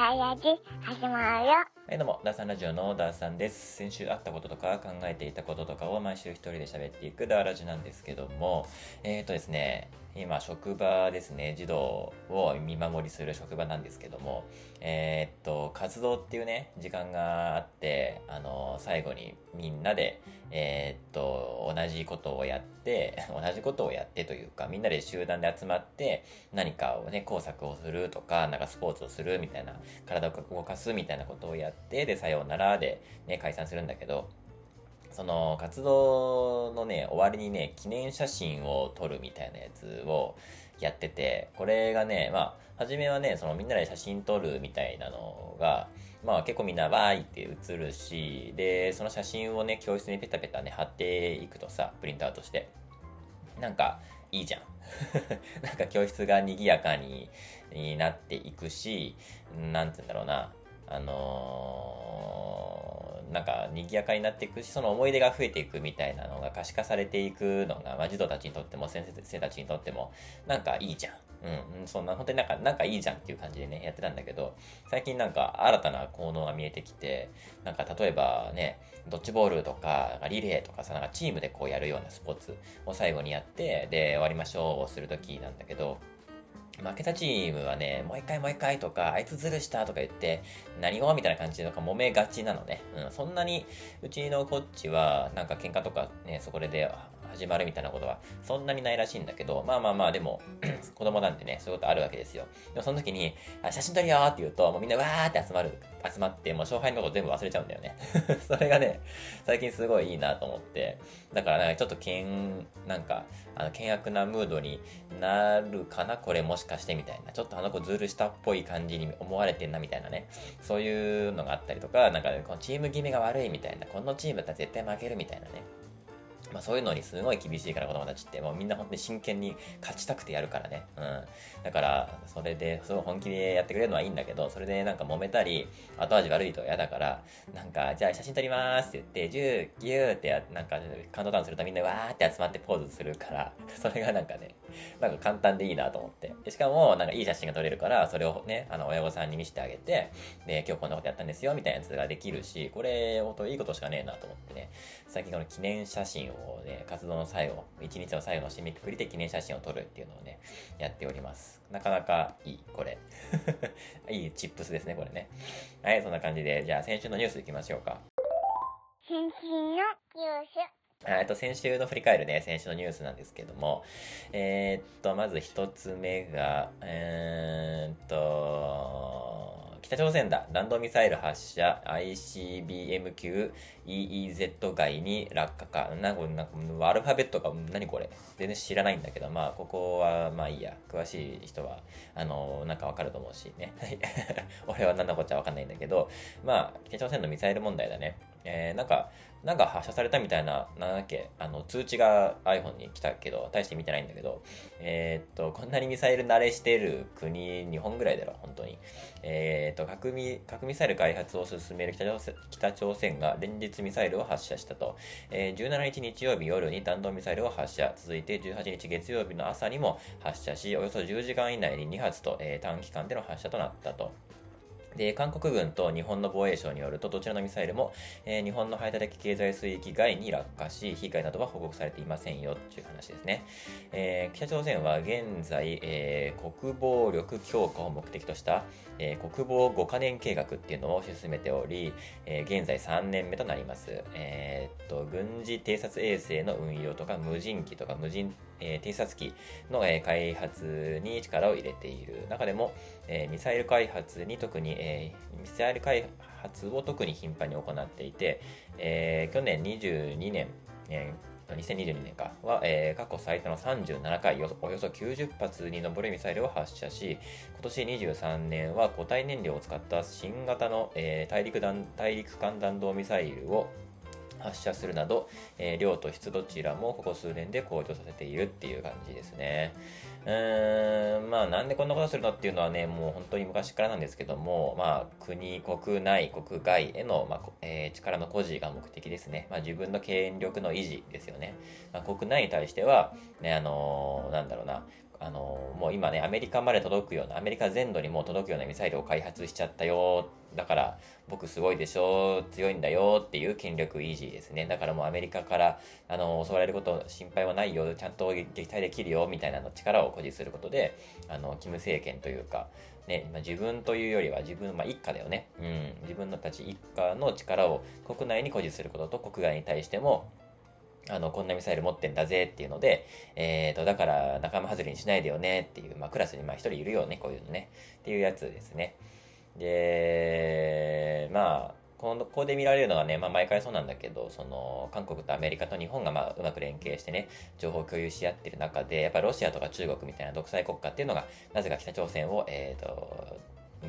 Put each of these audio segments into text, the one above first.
ダイヤジ始まるよ。はい、どうも、ダーさんラジオのダーさんです。先週あったこととか考えていたこととかを毎週一人で喋っていくダーラジなんですけども、えーとですね、今職場ですね、児童を見守りする職場なんですけども、えーっと、活動っていうね、時間があって、あの、最後にみんなで、えーっと、同じことをやって、同じことをやってというか、みんなで集団で集まって、何かをね、工作をするとか、なんかスポーツをするみたいな、体を動かすみたいなことをやって、で、さようならで、ね、解散するんだけど、その活動のね、終わりにね、記念写真を撮るみたいなやつをやってて、これがね、まあ、初めはね、そのみんなで写真撮るみたいなのが、まあ結構みんなわーいって写るし、で、その写真をね、教室にペタペタね、貼っていくとさ、プリントアウトして、なんか、いいじゃん。なんか教室が賑やかになっていくし、なんて言うんだろうな、あのーなんか賑やかになっていくし、その思い出が増えていくみたいなのが可視化されていくのが、まあ、児童たちにとっても先生たちにとっても、なんかいいじゃん。うん、そんな、本当になんか、なんかいいじゃんっていう感じでね、やってたんだけど、最近なんか新たな効能が見えてきて、なんか例えばね、ドッジボールとか、リレーとかさ、なんかチームでこうやるようなスポーツを最後にやって、で、終わりましょうをするときなんだけど、負けたチームはね、もう一回もう一回とか、あいつずるしたとか言って、何をみたいな感じとか揉めがちなのね。うん、そんなに、うちのこっちは、なんか喧嘩とかね、そこで始まるみたいなことは、そんなにないらしいんだけど、まあまあまあ、でも、子供なんでね、そういうことあるわけですよ。でもその時に、あ写真撮るよって言うと、もうみんなわーって集まる、集まって、もう勝敗のこと全部忘れちゃうんだよね。それがね、最近すごいいいなと思って、だからなんかちょっと険、なんか、あの、険悪なムードになるかな、これもしかしてみたいな。ちょっとあの子ズルしたっぽい感じに思われてんなみたいなね。そういうのがあったりとか、なんか、このチーム決めが悪いみたいな、このチームだったら絶対負けるみたいなね。まあそういうのにすごい厳しいから子供たちって、もうみんな本当に真剣に勝ちたくてやるからね。うん。だから、それで、すごい本気でやってくれるのはいいんだけど、それでなんか揉めたり、後味悪いと嫌だから、なんか、じゃあ写真撮りまーすって言って、10、9ってや、なんか、カウントダウンするとみんなわーって集まってポーズするから、それがなんかね、なんか簡単でいいなと思って。でしかも、なんかいい写真が撮れるから、それをね、あの、親御さんに見せてあげて、で、今日こんなことやったんですよ、みたいなやつができるし、これ、本当いいことしかねえなと思ってね、最近この記念写真をね、活動の最後、一日の最後の締めくくりで記念写真を撮るっていうのをね、やっております。なかなかいい、これ。いいチップスですね、これね。はい、そんな感じで、じゃあ先週のニュースいきましょうか。先週のニュース。えっと、先週の振り返るね、先週のニュースなんですけども、えーっと、まず一つ目が、えーっと、北朝鮮だ。弾道ミサイル発射 ICBM 級 EEZ 外に落下か。なんか、なんかアルファベットが何これ全然知らないんだけど、まあ、ここは、まあいいや。詳しい人は、あの、なんかわかると思うしね。はい。俺は何だこっちゃわかんないんだけど、まあ、北朝鮮のミサイル問題だね。えー、なんか、なんか発射されたみたいな、なんだっけ、あの、通知が iPhone に来たけど、大して見てないんだけど、えーっと、こんなにミサイル慣れしてる国、日本ぐらいだろ、本当に。えーっと、核ミ、核ミサイル開発を進める北朝鮮北朝鮮が連日ミサイルを発射したと。えー17日日曜日夜に弾道ミサイルを発射。続いて18日月曜日の朝にも発射し、およそ10時間以内に2発と、えー短期間での発射となったと。で、韓国軍と日本の防衛省によると、どちらのミサイルも、えー日本の排他的経済水域外に落下し、被害などは報告されていませんよ、という話ですね。えー北朝鮮は現在、えー国防力強化を目的とした、え国防5カ年計画っていうのを進めており、え現在3年目となります。えっと、軍事偵察衛星の運用とか、無人機とか無人、え偵察機の、え開発に力を入れている中でも、えミサイル開発に特に、えミサイル開発を特に頻繁に行っていて、え去年22年、えー2022年かは、えー過去最多の37回およそ90発に上るミサイルを発射し今年23年は固体燃料を使った新型の、えー大陸弾大陸間弾道ミサイルを発射するなど、えー量と質どちらもここ数年で向上させているっていう感じですね。うーん、まあなんでこんなことするのっていうのはね、もう本当に昔からなんですけども、まあ国、国内、国外への、まあえー力の誇示が目的ですね。まあ自分の権力の維持ですよね。まあ、国内に対しては、ね、あのーなんだろうな、あのもう今ね、アメリカまで届くような、アメリカ全土にも届くようなミサイルを開発しちゃったよ。だから、僕すごいでしょ強いんだよっていう権力維持ですね。だからもうアメリカから、あの、襲われること心配はないよ。ちゃんと撃退できるよ。みたいなの力を誇示することで、あの、キム政権というか、ね、まあ、自分というよりは自分、まあ、一家だよね。うん。自分のたち一家の力を国内に誇示することと国外に対しても、あの、こんなミサイル持ってんだぜっていうので、えっ、ー、と、だから仲間外れにしないでよねっていう、まあ、クラスにまあ一人いるよね、こういうのね。っていうやつですね。で、まあ、ここで見られるのはね、まあ毎回そうなんだけど、その、韓国とアメリカと日本がまあうまく連携してね、情報共有し合ってる中で、やっぱロシアとか中国みたいな独裁国家っていうのが、なぜか北朝鮮を、えっ、ー、と、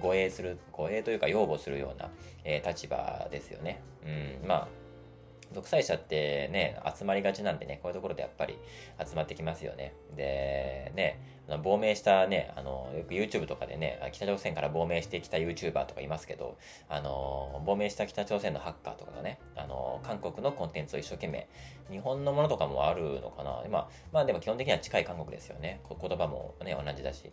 護衛する、護衛というか擁護するような、えー、立場ですよね。うん、まあ、独裁者ってね、集まりがちなんでね、こういうところでやっぱり集まってきますよね。で、ね、亡命したね、あの、よく YouTube とかでね、北朝鮮から亡命してきた YouTuber とかいますけど、あの、亡命した北朝鮮のハッカーとかがね、あの、韓国のコンテンツを一生懸命、日本のものとかもあるのかな。まあ、まあでも基本的には近い韓国ですよね。言葉もね、同じだし。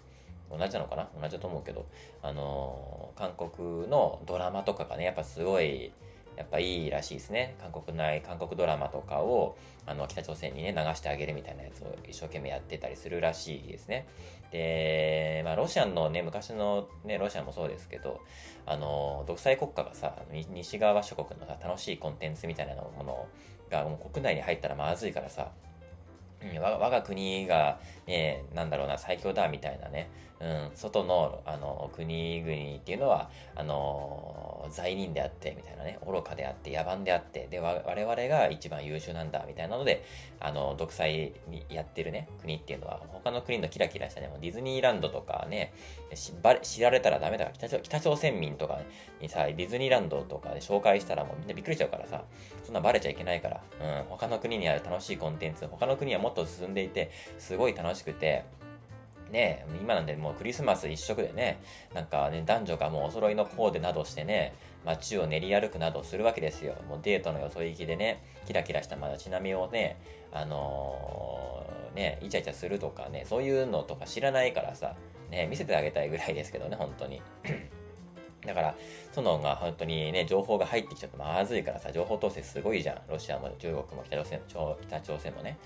同じなのかな？同じだと思うけど、あの、韓国のドラマとかがね、やっぱすごい、やっぱいいらしいですね。韓国内、韓国ドラマとかを、あの、北朝鮮にね、流してあげるみたいなやつを一生懸命やってたりするらしいですね。で、まあ、ロシアのね、昔のね、ロシアもそうですけど、あの、独裁国家がさ、西側諸国のさ、楽しいコンテンツみたいなものが、もう国内に入ったらまずいからさ、我が国が、ね、なんだろうな、最強だ、みたいなね、うん、外の、あの、国々っていうのは、あの、罪人であって、みたいなね、愚かであって、野蛮であって、で、我々が一番優秀なんだ、みたいなので、あの、独裁にやってるね、国っていうのは、他の国のキラキラしたね、ディズニーランドとかね、知られたらダメだから、北朝鮮民とかにさ、ディズニーランドとかで紹介したらもうみんなびっくりしちゃうからさ、そんなバレちゃいけないから、うん、他の国にある楽しいコンテンツ、他の国はもっと進んでいて、すごい楽しくて、ね今なんでもうクリスマス一色でね、なんかね、男女がもうお揃いのコーデなどしてね、街を練り歩くなどするわけですよ。もうデートのよそ行きでね、キラキラした街並みをね、あのー、ね、イチャイチャするとかね、そういうのとか知らないからさ、ね、見せてあげたいぐらいですけどね、本当に。だから、そのが本当にね、情報が入ってきちゃうとまずいからさ、情報統制すごいじゃん。ロシアも中国も北朝鮮北朝鮮もね。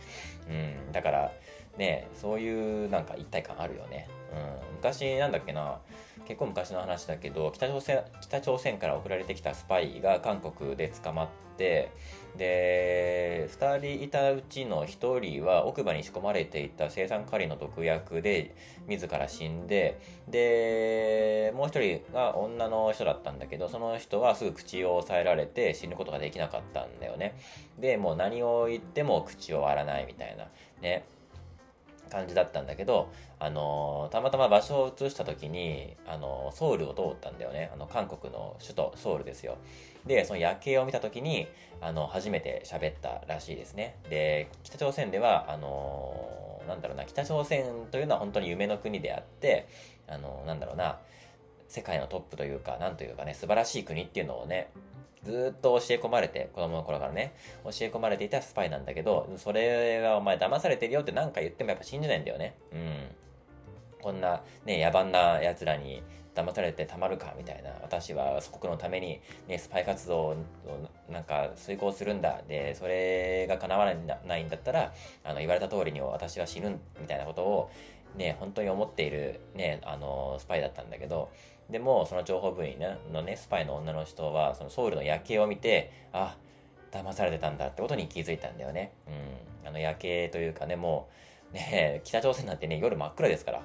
うん、だから、ね、そういうなんか一体感あるよね。うん、昔なんだっけな、結構昔の話だけど北朝鮮北朝鮮から送られてきたスパイが韓国で捕まってで2人いたうちの1人は奥歯に仕込まれていた生産カリの毒薬で自ら死んででもう1人が女の人だったんだけどその人はすぐ口を押さえられて死ぬことができなかったんだよね。でもう何を言っても口を割らないみたいな。ね。感じだったんだけど、あのたまたま場所を移した時に、あのソウルを通ったんだよね。あの、韓国の首都ソウルですよ。で、その夜景を見た時に、あの、初めて喋ったらしいですね。で、北朝鮮では、あのなんだろうな、北朝鮮というのは本当に夢の国であって、あのなんだろうな、世界のトップというか、なんというかね、素晴らしい国っていうのをね、ずっと教え込まれて、子供の頃からね、教え込まれていたスパイなんだけど、それはお前騙されてるよって何か言ってもやっぱ信じないんだよね。うん。こんなね、野蛮な奴らに騙されてたまるかみたいな。私は祖国のためにね、スパイ活動をなんか遂行するんだ。で、それが叶わないんだったら、あの、言われた通りに私は死ぬみたいなことをね、本当に思っているね、あの、スパイだったんだけど、でも、その情報部員のね、スパイの女の人は、そのソウルの夜景を見て、あ、騙されてたんだってことに気づいたんだよね。うん。あの夜景というかね、もう、ね、北朝鮮なんてね、夜真っ暗ですから。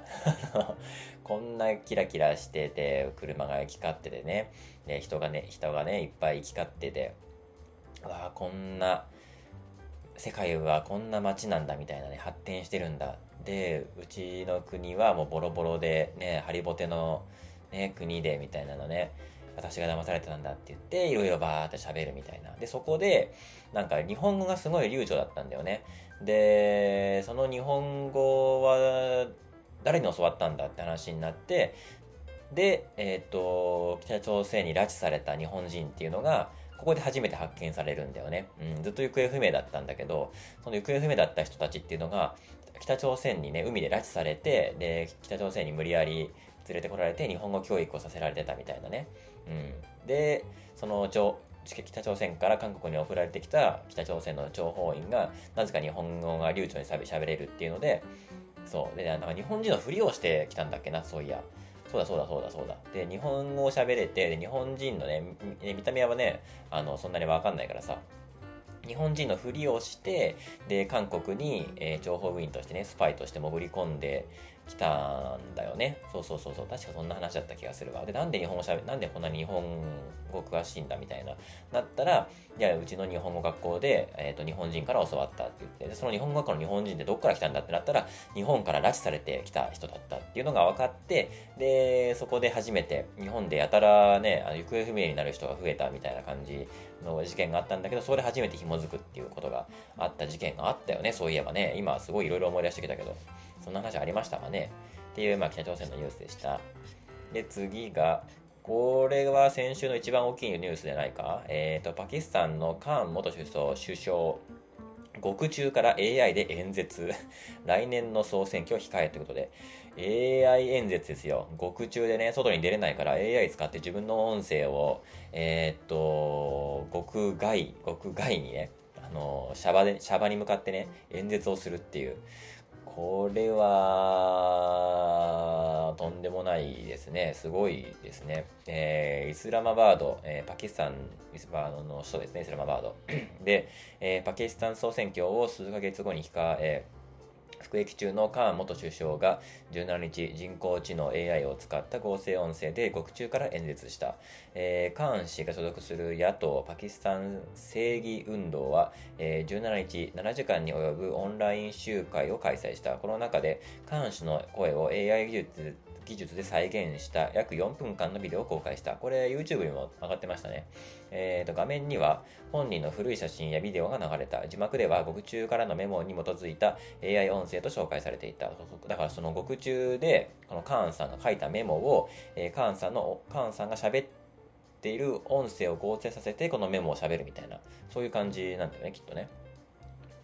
こんなキラキラしてて、車が行き交っててね、で人がね、人がね、いっぱい行き交ってて、わあ、こんな、世界はこんな街なんだみたいなね、発展してるんだ。で、うちの国はもうボロボロで、ね、ハリボテの、ね、国でみたいなのね、私が騙されてたんだって言って、いろいろバーって喋るみたいな。で、そこで、なんか日本語がすごい流暢だったんだよね。で、その日本語は誰に教わったんだって話になって、で、えっ、と、北朝鮮に拉致された日本人っていうのが、ここで初めて発見されるんだよね。うん、ずっと行方不明だったんだけど、その行方不明だった人たちっていうのが、北朝鮮にね、海で拉致されて、で、北朝鮮に無理やり連れてこられて、日本語教育をさせられてたみたいなね。うん。で、その、北朝鮮から韓国に送られてきた北朝鮮の諜報員が、なぜか日本語が流暢にしゃべれるっていうので、そう。で、なんか日本人のふりをしてきたんだっけな、そういや。そうだそうだそうだそうだ。で、日本語を喋れて、で、日本人のね、見た目はね、あの、そんなにわかんないからさ、日本人のふりをして、で、韓国に、えー、情報部員としてね、スパイとして潜り込んで、来たんだよね。そうそうそうそう。確かそんな話だった気がするわ。で、なんで日本語しゃべ、なんでこんなに日本語詳しいんだみたいな。なったら、いや、うちの日本語学校で、えっ、ー、と、日本人から教わったって言って、で、その日本語学校の日本人ってどっから来たんだってなったら、日本から拉致されてきた人だったっていうのが分かって、で、そこで初めて、日本でやたらね、あの行方不明になる人が増えたみたいな感じの事件があったんだけど、そこで初めて紐づくっていうことがあった事件があったよね。そういえばね、今すごいいろいろ思い出してきたけど。そんな話ありましたかねっていう、まあ、北朝鮮のニュースでした。で、次が、これは先週の一番大きいニュースじゃないか。えっ、ー、と、パキスタンのカーン元首相、首相、獄中から AI で演説。来年の総選挙を控えということで、AI 演説ですよ。獄中でね、外に出れないから AI 使って自分の音声を、えー、っと、獄外、獄外にね、あの、シャバで、シャバに向かってね、演説をするっていう。これは、とんでもないですね。すごいですね。えー、イスラマバード、えー、パキスタン、イスバードの首都ですね、イスラマバード。で、えー、パキスタン総選挙を数ヶ月後に控え、服役中のカーン元首相が17日人工知能 AI を使った合成音声で獄中から演説した、えー、カーン氏が所属する野党パキスタン正義運動は、えー、17日7時間に及ぶオンライン集会を開催した。この中でカーン氏の声を AI 技術技術で再現した約4分間のビデオを公開した。これ YouTube にも上がってましたね。えーと、画面には本人の古い写真やビデオが流れた。字幕では獄中からのメモに基づいた AI 音声と紹介されていた。だからその獄中でこのカーンさんが書いたメモを、えー、カーンさんの、カーンさんが喋っている音声を合成させてこのメモを喋るみたいな、そういう感じなんだよね、きっとね。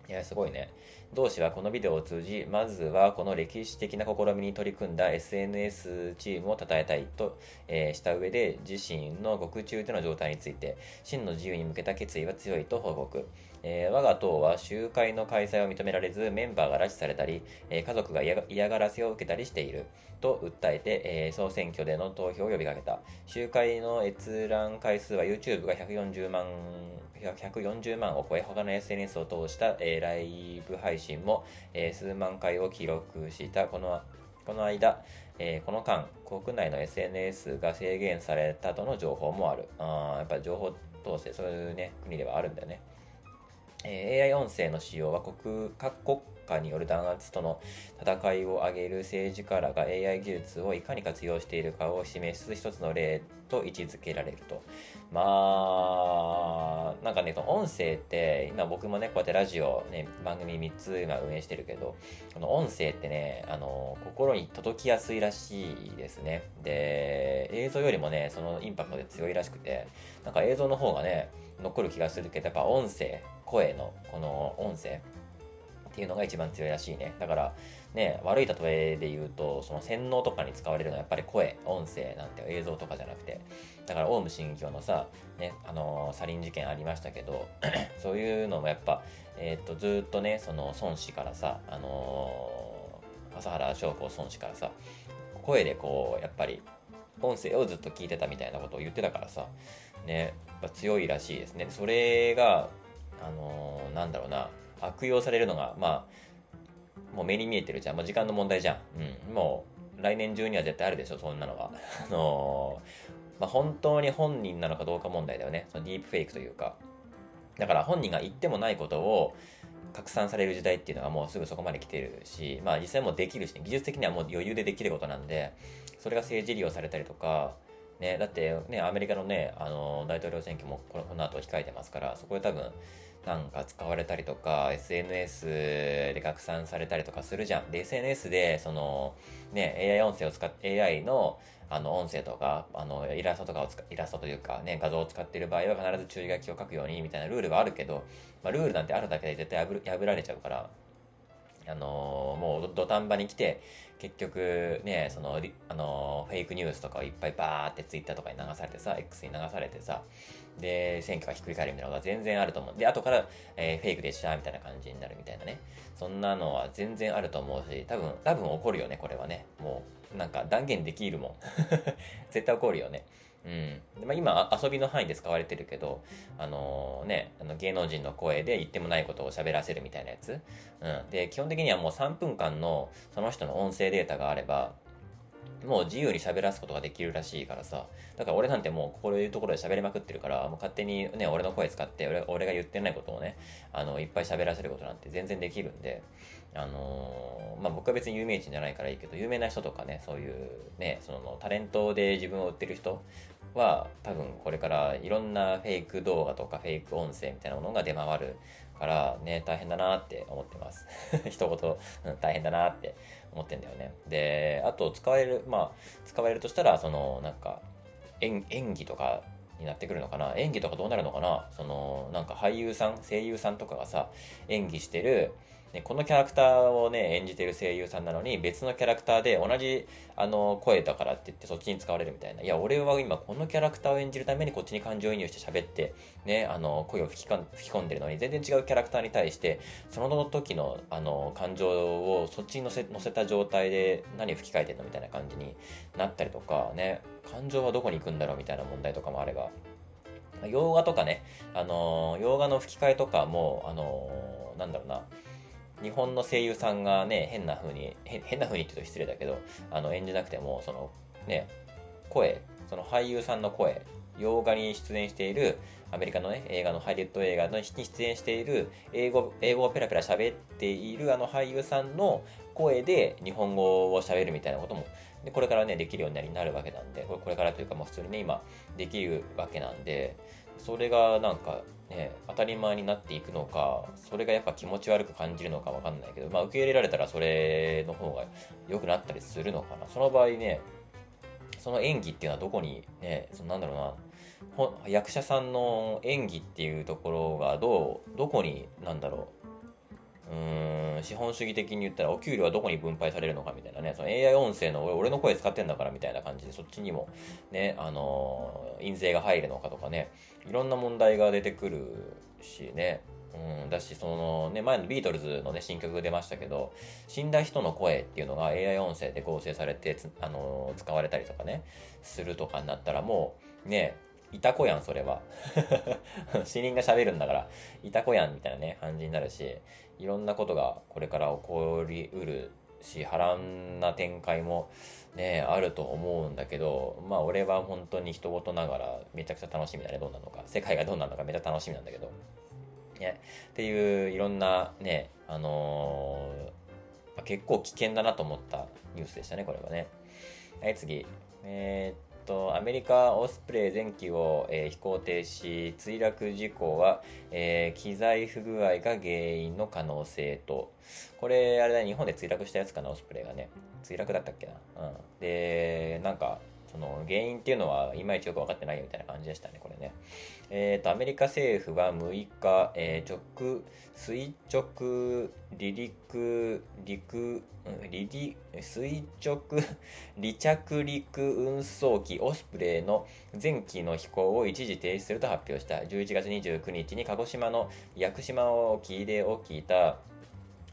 いや、すごいね。同氏はこのビデオを通じ、まずはこの歴史的な試みに取り組んだ SNS チームを称えたいと、えー、した上で、自身の獄中での状態について、真の自由に向けた決意は強いと報告。えー、我が党は集会の開催を認められず、メンバーが拉致されたり、えー、家族が嫌がらせを受けたりしている。と訴えて、えー、総選挙での投票を呼びかけた。集会の閲覧回数は YouTube が140万140万を超え、他の SNS を通した、えー、ライブ配信も、えー、数万回を記録したこのこの間、えー、この間、国内の SNS が制限されたとの情報もある。あやっぱり情報統制、そういうね、国ではあるんだよね。AI 音声の使用は国各国家による弾圧との戦いを挙げる政治家らが AI 技術をいかに活用しているかを示す一つの例と位置づけられると。まあ、なんかね、音声って、今僕もね、こうやってラジオ、ね、番組3つ今運営してるけど、この音声ってね、あの、心に届きやすいらしいですね。で、映像よりもね、そのインパクトで強いらしくて、なんか映像の方がね、残る気がするけど、やっぱ音声、声のこの音声っていうのが一番強いらしいね。だから、ね、悪い例えで言うと、その洗脳とかに使われるのはやっぱり声、音声なんて映像とかじゃなくて、だからオウム真教のさ、ね、あのー、サリン事件ありましたけど、そういうのもやっぱ、えっ、と、ずっとね、その孫子からさ、あのー、朝原将校孫子からさ、声でこう、やっぱり、音声をずっと聞いてたみたいなことを言ってたからさ、ね、ぱ強いらしいですね。それが、あのー、なんだろうな、悪用されるのが、まあ、もう目に見えてるじゃん。もう時間の問題じゃん。うん。もう、来年中には絶対あるでしょ、そんなのは。あのー、まあ、本当に本人なのかどうか問題だよね。そのディープフェイクというか。だから本人が言ってもないことを拡散される時代っていうのはもうすぐそこまで来てるし、まあ実際もうできるし、ね、技術的にはもう余裕でできることなんで、それが政治利用されたりとか、ね、だってね、アメリカのね、あの、大統領選挙もこのこの後控えてますから、そこで多分、なんか使われたりとか、SNS で拡散されたりとかするじゃん。で、SNS で、その、ね、AI 音声を使って、AI の、あの、音声とか、あの、イラストとかを使、イラストというか、ね、画像を使っている場合は必ず注意書きを書くように、みたいなルールはあるけど、まあ、ルールなんてあるだけで絶対破られちゃうから、あのーもう土壇場に来て、結局ね、その、あのーフェイクニュースとかをいっぱいバーってツイッターとかに流されてさ、X に流されてさ、で、選挙がひっくり返るみたいなことは全然あると思う。で、後から、えーフェイクでしたみたいな感じになるみたいなね。そんなのは全然あると思うし、多分、多分起こるよね、これはね。もう、なんか断言できるもん。絶対起こるよね。うん。まあ、今、遊びの範囲で使われてるけど、あのーね、あの芸能人の声で言ってもないことを喋らせるみたいなやつ。うん。で、基本的にはもう3分間のその人の音声データがあれば、もう自由に喋らすことができるらしいからさ。だから俺なんてもうこういうところで喋りまくってるから、もう勝手にね、俺の声使って俺、俺が言ってないことをね、あの、いっぱい喋らせることなんて全然できるんで、あのーまあ、僕は別に有名人じゃないからいいけど、有名な人とかね、そういうね、そのタレントで自分を売ってる人は、多分これからいろんなフェイク動画とかフェイク音声みたいなものが出回るから、ね、大変だなって思ってます。一言、うん、大変だなって思ってんだよね。で、あと使える、まあ、使われるとしたら、その、なんか、演演技とかになってくるのかな？演技とかどうなるのかな？その、なんか俳優さん、声優さんとかがさ、演技してる、ね、このキャラクターをね、演じてる声優さんなのに、別のキャラクターで同じ、あの、声だからって言ってそっちに使われるみたいな。いや、俺は今このキャラクターを演じるためにこっちに感情移入して喋って、ね、あの、声を吹きか吹き込んでるのに、全然違うキャラクターに対して、その時の、あの、感情をそっちに乗せせた状態で何吹き替えてんのみたいな感じになったりとか、ね、感情はどこに行くんだろうみたいな問題とかもあれば、洋画とかね、あの、洋画の吹き替えとかも、あの、なんだろうな、日本の声優さんがね、変な風に、変な風にって言うと失礼だけど、あの、演じなくても、その、ね、声、その俳優さんの声、洋画に出演している、アメリカのね、映画のハリウッド映画に出演している、英語、英語をペラペラ喋っているあの俳優さんの声で日本語を喋るみたいなことも、でこれからね、できるようになるわけなんで、これこれからというか、もう普通にね、今、できるわけなんで、それがなんかね、当たり前になっていくのか、それがやっぱ気持ち悪く感じるのかわかんないけど、まあ受け入れられたらそれの方が良くなったりするのかな。その場合ね、その演技っていうのはどこにね、そのなんだろうな、役者さんの演技っていうところがどう、どこに、なんだろう、うん、資本主義的に言ったらお給料はどこに分配されるのかみたいなね、その AI 音声の俺の声使ってんだからみたいな感じで、そっちにもね、あのー、印税が入るのかとかね、いろんな問題が出てくるしね、うん、だし、そのね、前のビートルズのね、新曲出ましたけど、死んだ人の声っていうのが AI 音声で合成されて、あのー使われたりとかね、するとかになったらもう、ね、いた子やん、それは。死人が喋るんだから、いた子やんみたいなね、感じになるし、いろんなことがこれから起こりうるし、波乱な展開もね、あると思うんだけど、まあ俺は本当に人事ながらめちゃくちゃ楽しみだね、どうなのか。世界がどうなのかめちゃ楽しみなんだけど。ね、っていういろんなね、あのー結構危険だなと思ったニュースでしたね、これはね。はい、次。えーっと、アメリカオスプレイ前期を、えー飛行停止、墜落事故は、えー機材不具合が原因の可能性と。これ、あれだ、日本で墜落したやつかな、オスプレイがね。墜落だったっけな。うん。で、なんか、その原因っていうのはいまいちよく分かってないよみたいな感じでしたね、これね。えっ、と、アメリカ政府は6日、えー直、垂直離陸、陸、離、垂直離着陸運送機オスプレイの前期の飛行を一時停止すると発表した。11月29日に鹿児島の屋久島沖で起きた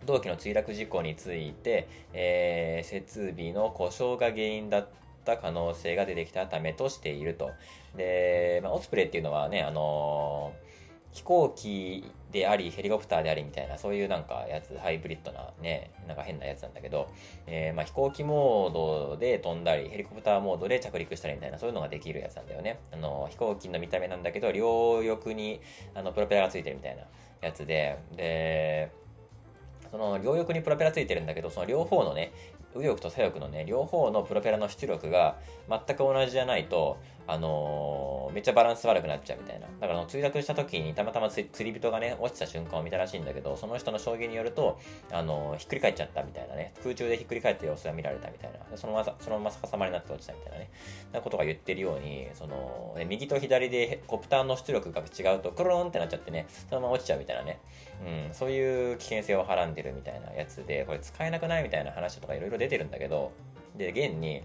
同機の墜落事故について、えー設備の故障が原因だったた可能性が出てきたためとしていると。で、まあ、オスプレイっていうのはね、あのー飛行機であり、ヘリコプターでありみたいな、そういうなんかやつ、ハイブリッドなね、なんか変なやつなんだけど、えーまあ、飛行機モードで飛んだり、ヘリコプターモードで着陸したりみたいな、そういうのができるやつなんだよね。あの、飛行機の見た目なんだけど、両翼にあのプロペラがついてるみたいなやつで、で、その両翼にプロペラついてるんだけど、その両方のね、右翼と左翼のね、両方のプロペラの出力が全く同じじゃないと、あのーめっちゃバランス悪くなっちゃうみたいな。だから墜落した時にたまたま釣り人がね、落ちた瞬間を見たらしいんだけど、その人の証言によると、あのーひっくり返っちゃったみたいなね、空中でひっくり返った様子が見られたみたいな。そのままそのまま逆さまになって落ちたみたいなね、なことが言ってるように、その、ね右と左でコプターの出力が違うと、クローンってなっちゃってね、そのまま落ちちゃうみたいなね、うん、そういう危険性をはらんでるみたいなやつで、これ使えなくないみたいな話とかいろいろ出てるんだけど、で、現に、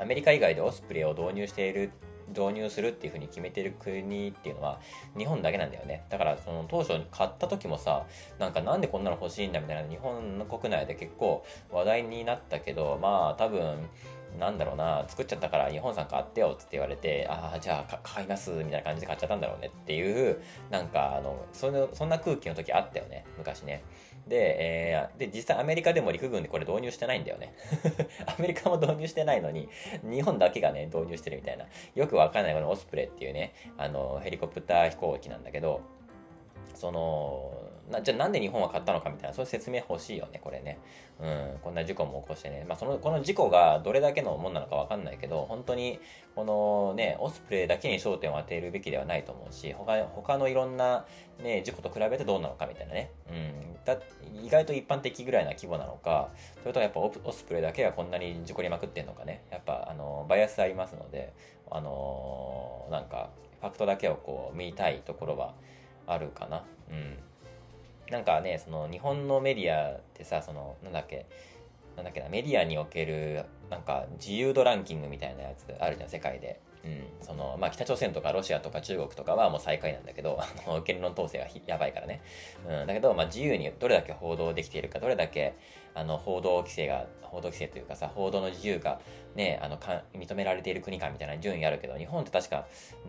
アメリカ以外でオスプレイを導入している導入するっていうふうに決めてる国っていうのは日本だけなんだよね。だからその当初買った時もさなんかなんでこんなの欲しいんだみたいな日本の国内で結構話題になったけどまあ多分なんだろうな作っちゃったから日本産買ってよって言われてああじゃあ買いますみたいな感じで買っちゃったんだろうねっていうなんかあのそのそんな空気の時あったよね昔ね。で,、えー、で実際アメリカでも陸軍でこれ導入してないんだよね。アメリカも導入してないのに日本だけがね導入してるみたいな。よくわかんないこのオスプレイっていうねあのヘリコプター飛行機なんだけどそのなじゃあなんで日本は買ったのかみたいなそういう説明欲しいよねこれね。うんこんな事故も起こしてね。まあそのこの事故がどれだけのもんなのかわかんないけど本当にこのねオスプレイだけに焦点を当てるべきではないと思うし他他のいろんなね事故と比べてどうなのかみたいなね。うんだ意外と一般的ぐらいな規模なのかそれとやっぱオスプレイだけがこんなに事故りまくってんのかね。やっぱあのバイアスありますのであのなんかファクトだけをこう見たいところはあるかな。うん。なんかね、その日本のメディアってさ、その、なんだっけ、なんだっけな、メディアにおける、なんか自由度ランキングみたいなやつあるじゃん、世界で。うん。その、まあ、北朝鮮とかロシアとか中国とかはもう最下位なんだけど、あの、言論統制がやばいからね。うん。だけど、まあ、自由にどれだけ報道できているか、どれだけ、あの、報道規制が、報道規制というかさ、報道の自由がね、あの、か認められている国かみたいな順位あるけど、日本って確か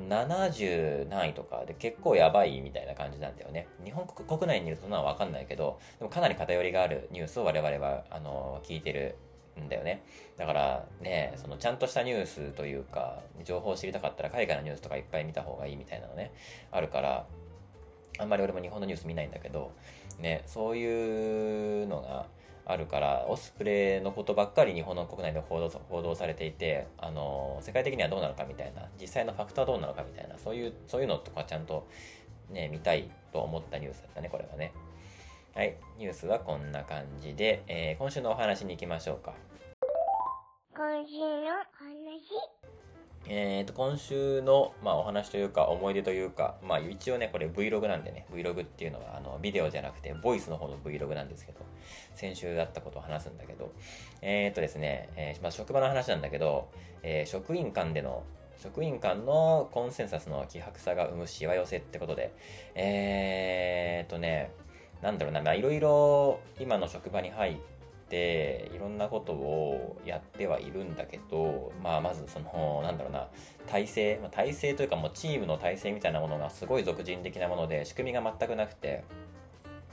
70何位とかで結構やばいみたいな感じなんだよね。日本国内にいるとそんなのわかんないけど、でもかなり偏りがあるニュースを我々は、あの、聞いてるんだよね。だからね、そのちゃんとしたニュースというか、情報を知りたかったら海外のニュースとかいっぱい見た方がいいみたいなのね、あるから、あんまり俺も日本のニュース見ないんだけど、ね、そういうのがあるから、オスプレイのことばっかり日本の国内で報道報道されていて、あの、世界的にはどうなのかみたいな、実際のファクトはどうなのかみたいな、そういう、そういうのとかちゃんとね、見たいと思ったニュースだったね、これはね。はい、ニュースはこんな感じで、えー今週のお話に行きましょうか。今週のお話。えー、と今週の、まあ、お話というか思い出というか、まあ、一応ねこれ Vlog なんでね Vlog っていうのはあのビデオじゃなくてボイスの方の Vlog なんですけど先週だったことを話すんだけどえっ、とですね、えーまあ、職場の話なんだけど、えー職員間での職員間のコンセンサスの希薄さが生むしわ寄せってことでえっ、とねなんだろうなまあいろいろ今の職場に入ってていろんなことをやってはいるんだけど、まあ、まずそのなんだろうな体制、ま、体制というかもうチームの体制みたいなものがすごい俗人的なもので仕組みが全くなくて。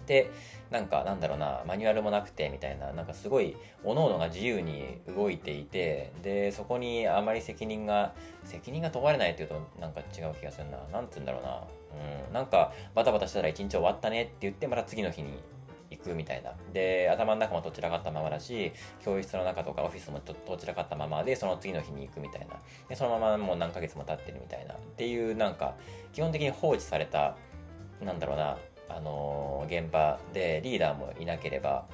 でなんかなんだろうなマニュアルもなくてみたいななんかすごい各々が自由に動いていてでそこにあまり責任が責任が問われないというとなんか違う気がするな。なんて言うんだろうな。うんなんかバタバタしたら一日終わったねって言ってまた次の日に行くみたいな。で、頭の中もどちらかったままだし、教室の中とかオフィスもどちらかったままで、その次の日に行くみたいな。で、そのままもう何ヶ月も経ってるみたいな。っていう、なんか、基本的に放置された、なんだろうな、あのー現場でリーダーもいなければ、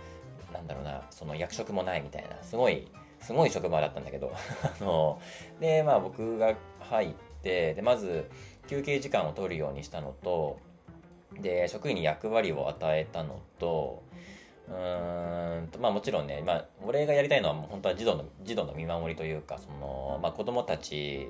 なんだろうな、その役職もないみたいな、すごい、すごい職場だったんだけど、あのーで、まあ僕が入って、で、まず休憩時間を取るようにしたのと、で職員に役割を与えたのとうーんとまあもちろんね、まあ、俺がやりたいのはもう本当は児童の児童の見守りというかその、まあ、子供たち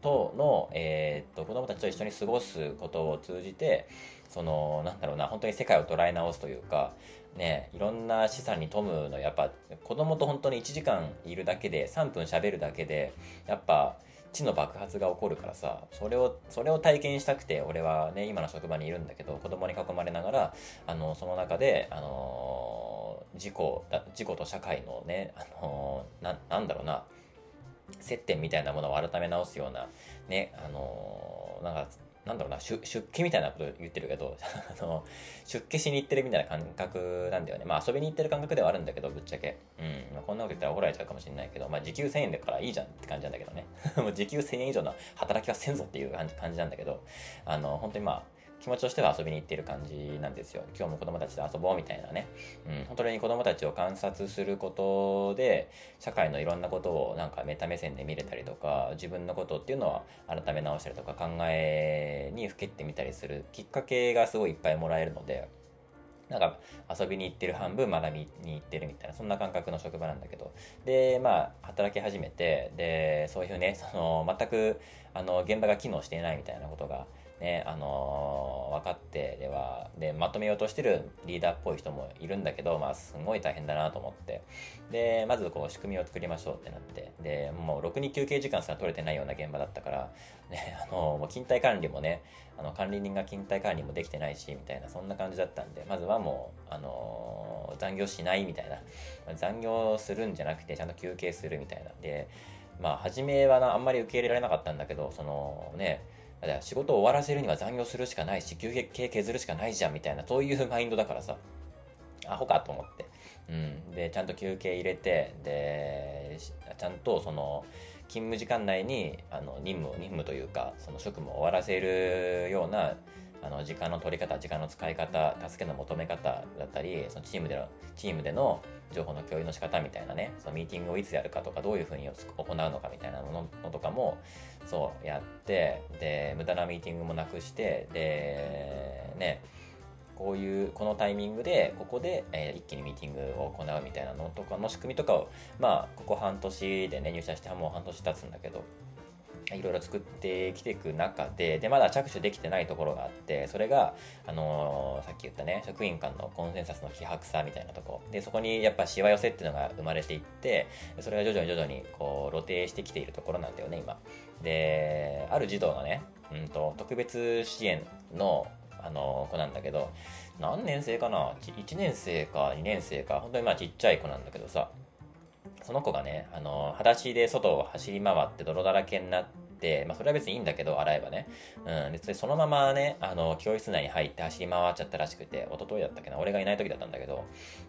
との、えーっと子供たちと一緒に過ごすことを通じてそのなんだろうな本当に世界を捉え直すというかねいろんな資産に富むのやっぱ子供と本当に1時間いるだけで3分喋るだけでやっぱ知の爆発が起こるからさそれをそれを体験したくて俺はね今の職場にいるんだけど子供に囲まれながらあのその中であの事故だ事故と社会のねあのななんだろうな接点みたいなものを改め直すようなねあのなんかなんだろうな出家みたいなこと言ってるけど あの出家しに行ってるみたいな感覚なんだよね。まあ遊びに行ってる感覚ではあるんだけどぶっちゃけ、うん。まあ、こんなこと言ったら怒られちゃうかもしれないけど、まあ、時給1000円だからいいじゃんって感じなんだけどね。もう時給1000円以上の働きはせんぞっていう感じ感じなんだけどあの本当にまあ気持ちとしては遊びに行ってる感じなんですよ。今日も子供たちと遊ぼうみたいなね。うん、本当に子供たちを観察することで、社会のいろんなことをなんかメタ目線で見れたりとか、自分のことっていうのは改め直したりとか、考えにふけってみたりするきっかけがすごいいっぱいもらえるので、なんか遊びに行ってる半分学びに行ってるみたいな、そんな感覚の職場なんだけど。で、まあ、働き始めて、で、そういうね、その、全く、あの、現場が機能していないみたいなことが、ね、あのー、分かってでは、で、まとめようとしてるリーダーっぽい人もいるんだけど、まあ、すごい大変だなと思って、で、まずこう、仕組みを作りましょうってなって、で、もう、ろくに休憩時間すら取れてないような現場だったから、ね、あのー、もう、勤怠管理もね、あの、管理人が勤怠管理もできてないし、みたいな、そんな感じだったんで、まずはもう、あのー、残業しないみたいな、残業するんじゃなくて、ちゃんと休憩するみたいな。で、まあ、初めはな、あんまり受け入れられなかったんだけど、そのね、だから仕事を終わらせるには残業するしかないし、休憩削るしかないじゃんみたいな、そういうマインドだからさ、アホかと思って。うん。で、ちゃんと休憩入れて、で、ちゃんとその、勤務時間内に、あの、任務、任務というか、その職務を終わらせるような、あの時間の取り方、時間の使い方、助けの求め方だったり、そのチームでの、チームでの情報の共有の仕方みたいなね、そのミーティングをいつやるかとか、どういうふうに行うのかみたいなものとかも、そうやって、で、無駄なミーティングもなくして、で、ね、こういう、このタイミングで、ここで、えー、一気にミーティングを行うみたいなのとかの仕組みとかを、まあ、ここ半年でね、入社してもう半年経つんだけど、いろいろ作ってきていく中で、で、まだ着手できてないところがあって、それが、あのー、さっき言ったね、職員間のコンセンサスの希薄さみたいなとこ。で、そこにやっぱしわ寄せっていうのが生まれていって、それが徐々に徐々にこう、露呈してきているところなんだよね、今。で、ある児童がね、うんと、特別支援の、あの、子なんだけど、何年生かな ?1 年生か2年生か、本当にまあちっちゃい子なんだけどさ、その子がね、あの、裸足で外を走り回って泥だらけになって、まあそれは別にいいんだけど、洗えばね。うん。で、そのままね、あの、教室内に入って走り回っちゃったらしくて、一昨日だったっけな、俺がいない時だったんだけど、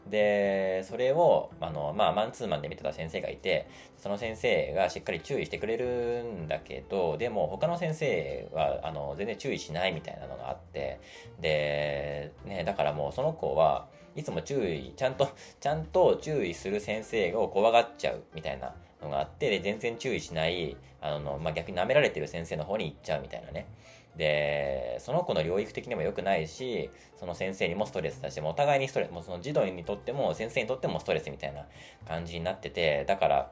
で、それを、あの、まあマンツーマンで見てた先生がいて、その先生がしっかり注意してくれるんだけど、でも他の先生は、あの、全然注意しないみたいなのがあって、で、ね、だからもうその子は、いつも注意、ちゃんと、ちゃんと注意する先生を怖がっちゃうみたいなのがあって、で、全然注意しない、あの、まあ、逆に舐められてる先生の方に行っちゃうみたいなね。で、その子の療育的にも良くないし、その先生にもストレスだし、もお互いにストレス、もうその児童にとっても先生にとってもストレスみたいな感じになってて、だから、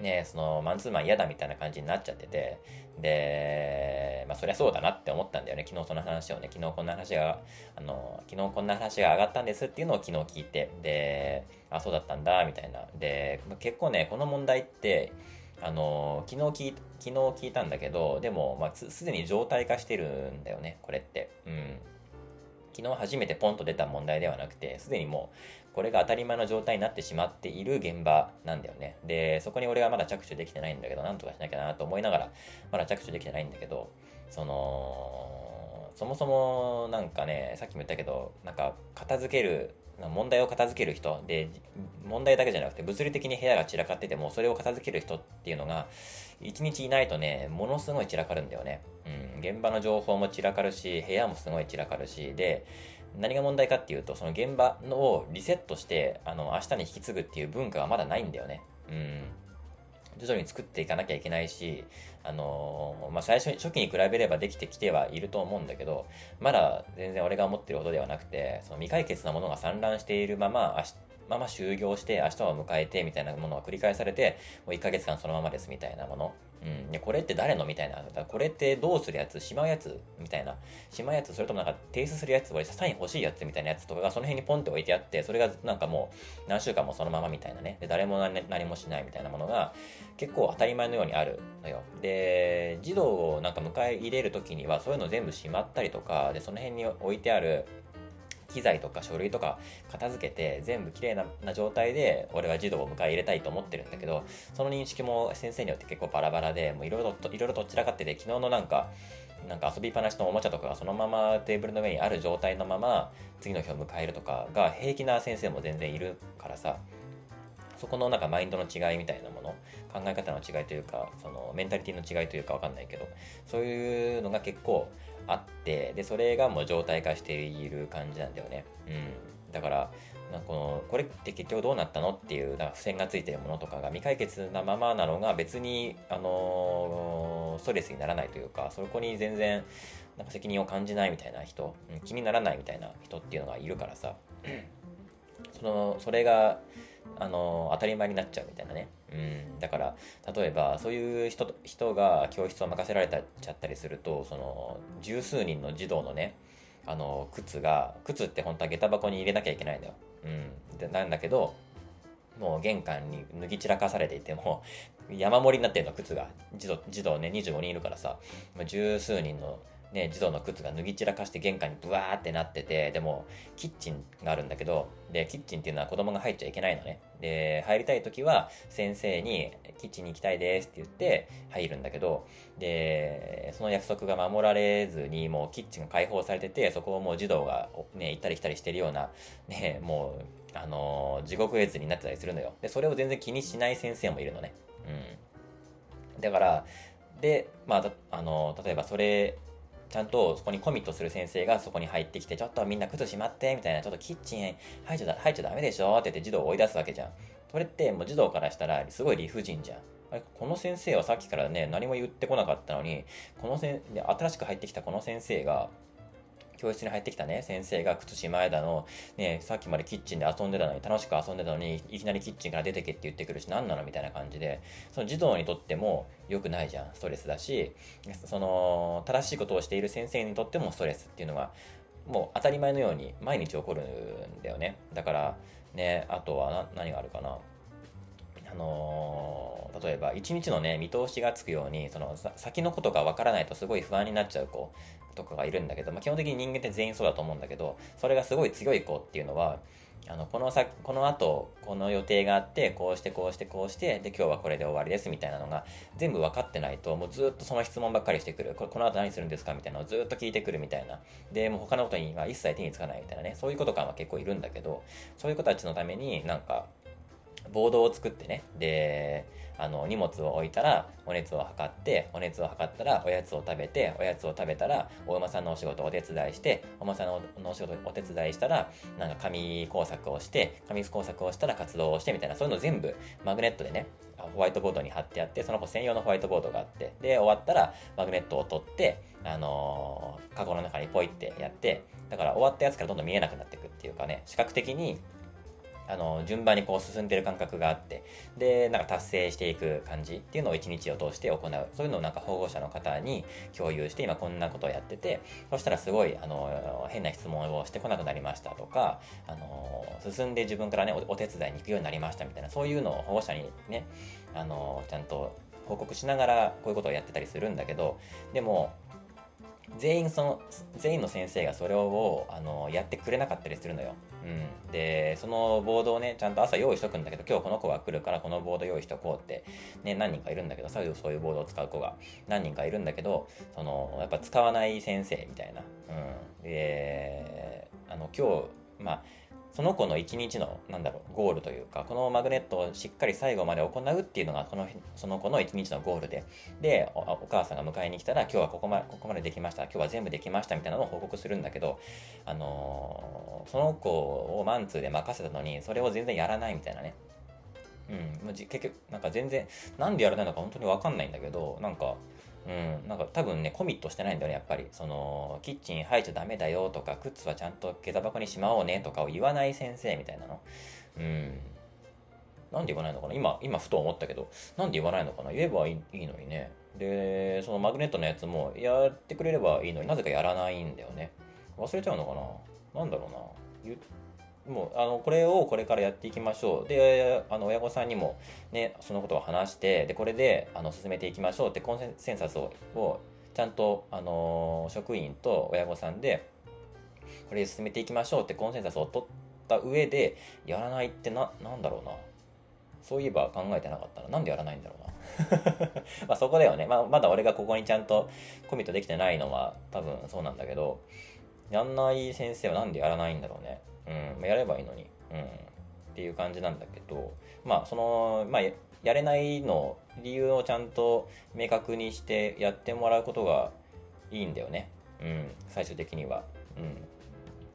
ね、そのマンツーマン嫌だみたいな感じになっちゃってて、で、まあそりゃそうだなって思ったんだよね。昨日その話をね、昨日こんな話が、あの、昨日こんな話が上がったんですっていうのを昨日聞いて、で、あ、そうだったんだ、みたいな。で、結構ね、この問題って、あの、昨日聞い、昨日聞いたんだけど、でも、まあ、すでに状態化してるんだよね、これって。うん。昨日初めてポンと出た問題ではなくて、すでにもう、これが当たり前の状態になってしまっている現場なんだよね。で、そこに俺はまだ着手できてないんだけど、なんとかしなきゃなと思いながら、まだ着手できてないんだけど、その、そもそもなんかね、さっきも言ったけど、なんか片付ける問題を片付ける人で問題だけじゃなくて物理的に部屋が散らかっててもそれを片付ける人っていうのが1日いないとねものすごい散らかるんだよね、うん、現場の情報も散らかるし部屋もすごい散らかるしで何が問題かっていうとその現場のをリセットしてあの明日に引き継ぐっていう文化がまだないんだよね。うん。徐々に作っていかなきゃいけないし、あの、まあ、最初、初期に比べればできてきてはいると思うんだけど、まだ全然俺が思ってることではなくて、その未解決なものが散乱しているまま、まま就業して明日を迎えてみたいなものが繰り返されて、もう1ヶ月間そのままですみたいなもの。うん。で、これって誰のみたいな。これってどうするやつしまうやつみたいな。しまうやつそれともなんか提出するやつ俺サイン欲しいやつみたいなやつとかがその辺にポンって置いてあって、それがなんかもう何週間もそのままみたいなね。で、誰も何もしないみたいなものが結構当たり前のようにあるのよ。で、児童をなんか迎え入れるときにはそういうの全部しまったりとか、で、その辺に置いてある機材とか書類とか片付けて全部きれいな状態で俺は児童を迎え入れたいと思ってるんだけどその認識も先生によって結構バラバラでもういろいろといろいろと散らかってて昨日のなんかなんか遊びっぱなしのおもちゃとかがそのままテーブルの上にある状態のまま次の日を迎えるとかが平気な先生も全然いるからさそこのなんかマインドの違いみたいなもの考え方の違いというかそのメンタリティの違いというかわかんないけどそういうのが結構あってでそれがもう状態化している感じなんだよね。うん。だからなんかこのこれって結局どうなったのっていうなんか付箋がついてるものとかが未解決なままなのが別に、あのーストレスにならないというかそこに全然なんか責任を感じないみたいな人、気にならないみたいな人っていうのがいるからさ。そのそれがあの当たり前になっちゃうみたいなね、うん、だから例えばそういう人人が教室を任せられたちゃったりするとその十数人の児童のねあの靴が靴って本当は下駄箱に入れなきゃいけないんだよ、うん、でなんだけどもう玄関に脱ぎ散らかされていても山盛りになってるの靴が。児童児童ね25人いるからさ十数人のね、児童の靴が脱ぎ散らかして玄関にブワーってなってて、でも、キッチンがあるんだけど、で、キッチンっていうのは子供が入っちゃいけないのね。で、入りたい時は、先生に、キッチンに行きたいですって言って入るんだけど、で、その約束が守られずに、もうキッチンが開放されてて、そこをもう児童がね、行ったり来たりしてるような、ね、もう、あの地獄絵図になってたりするのよ。で、それを全然気にしない先生もいるのね。うん。だから、で、まあ、あの例えばそれ、ちゃんとそこにコミットする先生がそこに入ってきて、ちょっとみんな靴しまって、みたいな、ちょっとキッチン入っちゃ入っちゃダメでしょ？って言って児童を追い出すわけじゃん。それってもう児童からしたらすごい理不尽じゃん。あれこの先生はさっきからね、何も言ってこなかったのに、このせで新しく入ってきたこの先生が、教室に入ってきたね、先生が靴しまえだの、ね、さっきまでキッチンで遊んでたのに、楽しく遊んでたのに、いきなりキッチンから出てけって言ってくるし、何なのみたいな感じで、その児童にとっても良くないじゃん、ストレスだし、その、正しいことをしている先生にとってもストレスっていうのが、もう当たり前のように毎日起こるんだよね。だから、ね、あとは何があるかな。あのー例えば一日のね見通しがつくようにその先のことがわからないとすごい不安になっちゃう子とかがいるんだけど、まあ、基本的に人間って全員そうだと思うんだけどそれがすごい強い子っていうのはあのこの先この後この予定があってこうしてこうしてこうしてで今日はこれで終わりですみたいなのが全部分かってないともうずっとその質問ばっかりしてくる。これこの後何するんですか？みたいなのをずっと聞いてくるみたいな。でもう他のことには一切手につかないみたいなね。そういう子とかは結構いるんだけどそういう子たちのためになんかボードを作ってね。であの荷物を置いたらお熱を測ってお熱を測ったらおやつを食べておやつを食べたらお馬さんのお仕事をお手伝いしてお馬さんのお仕事お手伝いしたらなんか紙工作をして紙工作をしたら活動をしてみたいなそういうの全部マグネットでねホワイトボードに貼ってあってその子専用のホワイトボードがあってで終わったらマグネットを取ってあのーカゴの中にポイってやってだから終わったやつからどんどん見えなくなっていくっていうかね視覚的にあの順番にこう進んでる感覚があってでなんか達成していく感じっていうのを一日を通して行う。そういうのをなんか保護者の方に共有して今こんなことをやっててそしたらすごいあの変な質問をしてこなくなりましたとかあの進んで自分からねおお手伝いに行くようになりましたみたいなそういうのを保護者にねあのちゃんと報告しながらこういうことをやってたりするんだけどでも全員その全員の先生がそれをあのやってくれなかったりするのよ、うん、でそのボードをねちゃんと朝用意しとくんだけど今日この子が来るからこのボード用意しとこうって、ね、何人かいるんだけどさそういうボードを使う子が何人かいるんだけどそのやっぱ使わない先生みたいな、うん、であの今日まあその子の一日の、なんだろう、ゴールというか、このマグネットをしっかり最後まで行うっていうのが、この、その子の一日のゴールで、でお、お母さんが迎えに来たら、今日はここまで、ここまでできました、今日は全部できましたみたいなのを報告するんだけど、あのーその子をマンツーで任せたのに、それを全然やらないみたいなね。うん、結局、なんか全然、なんでやらないのか本当にわかんないんだけど、なんか、うん、なんか多分ね、コミットしてないんだよね、やっぱり。その、キッチン入っちゃダメだよとか、靴はちゃんと下駄箱にしまおうねとかを言わない先生みたいなの。うん。なんで言わないのかな？今、今ふと思ったけど、なんで言わないのかな？言えばいいのにね。で、そのマグネットのやつもやってくれればいいのになぜかやらないんだよね。忘れちゃうのかな？なんだろうな。言もうあのこれをこれからやっていきましょう。であの親御さんにも、ね、そのことを話してでこれであの進めていきましょう。ってコンセンサスををちゃんと、あの職員と親御さんでこれで進めていきましょうってコンセンサスを取った上でやらないってななんだろうな。そういえば考えてなかったな。なんでやらないんだろうな。まあそこだよね、まあ、まだ俺がここにちゃんとコミットできてないのは多分そうなんだけどやんない先生はなんでやらないんだろうね。うんやればいいのにうんっていう感じなんだけどまあそのまあやれないの理由をちゃんと明確にしてやってもらうことがいいんだよね。うん最終的には。うん。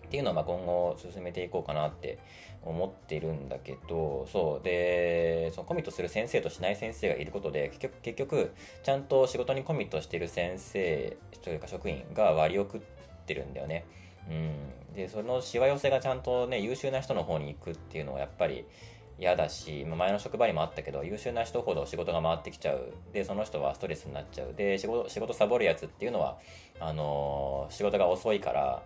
っていうのはまあ今後進めていこうかなって思ってるんだけどそう。でそのコミットする先生としない先生がいることで結局結局ちゃんと仕事にコミットしてる先生というか職員が割を食ってるんだよね。うん、でそのしわ寄せがちゃんとね優秀な人の方に行くっていうのはやっぱり嫌だし、前の職場にもあったけど優秀な人ほど仕事が回ってきちゃうでその人はストレスになっちゃうで仕事仕事サボるやつっていうのはあのー仕事が遅いから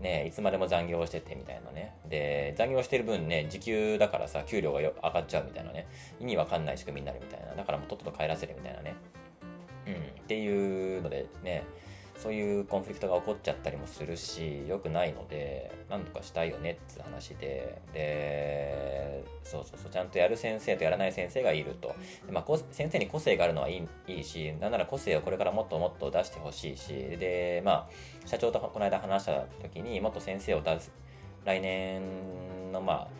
ね、いつまでも残業しててみたいなね。で、残業してる分ね、時給だからさ、給料がよ上がっちゃうみたいなね。意味わかんない仕組みになるみたいな。だからもうとっとと帰らせるみたいなね。うん。っていうのでね、そういうコンフリクトが起こっちゃったりもするし、良くないので、なんとかしたいよねって話で、で、そうそうそう、ちゃんとやる先生とやらない先生がいると。まあ、先生に個性があるのはいいいいし、なんなら個性をこれからもっともっと出してほしいし、で、まあ、社長とこの間話した時にもっと先生を出す。来年のまあ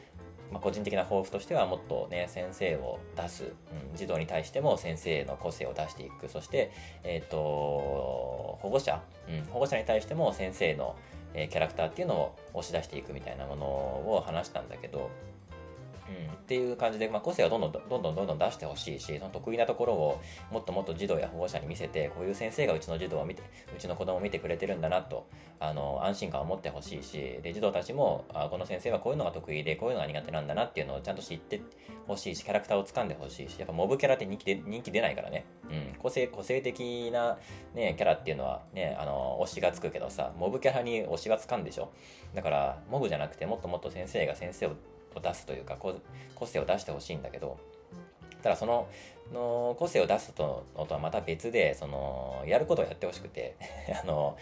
まあ、個人的な抱負としてはもっとね先生を出す、うん、児童に対しても先生の個性を出していく。そして、えー、と保護者、うん、保護者に対しても先生の、えーキャラクターっていうのを押し出していくみたいなものを話したんだけど、っていう感じで、まあ、個性をどんどんどんどんどんどん出してほしいしその得意なところをもっともっと児童や保護者に見せてこういう先生がうちの児童を見てうちの子供を見てくれてるんだなとあの安心感を持ってほしいしで児童たちもあこの先生はこういうのが得意でこういうのが苦手なんだなっていうのをちゃんと知ってほしいしキャラクターを掴んでほしいしやっぱモブキャラって人気で人気出ないからね、うん、個性個性的な、ね、キャラっていうのはねあの推しがつくけどさモブキャラに推しがつかんでしょ。だからモブじゃなくてもっともっと先生が先生をを出すというか個性を出してほしいんだけどただそのの個性を出すとのとはまた別でそのやることをやってほしくて あの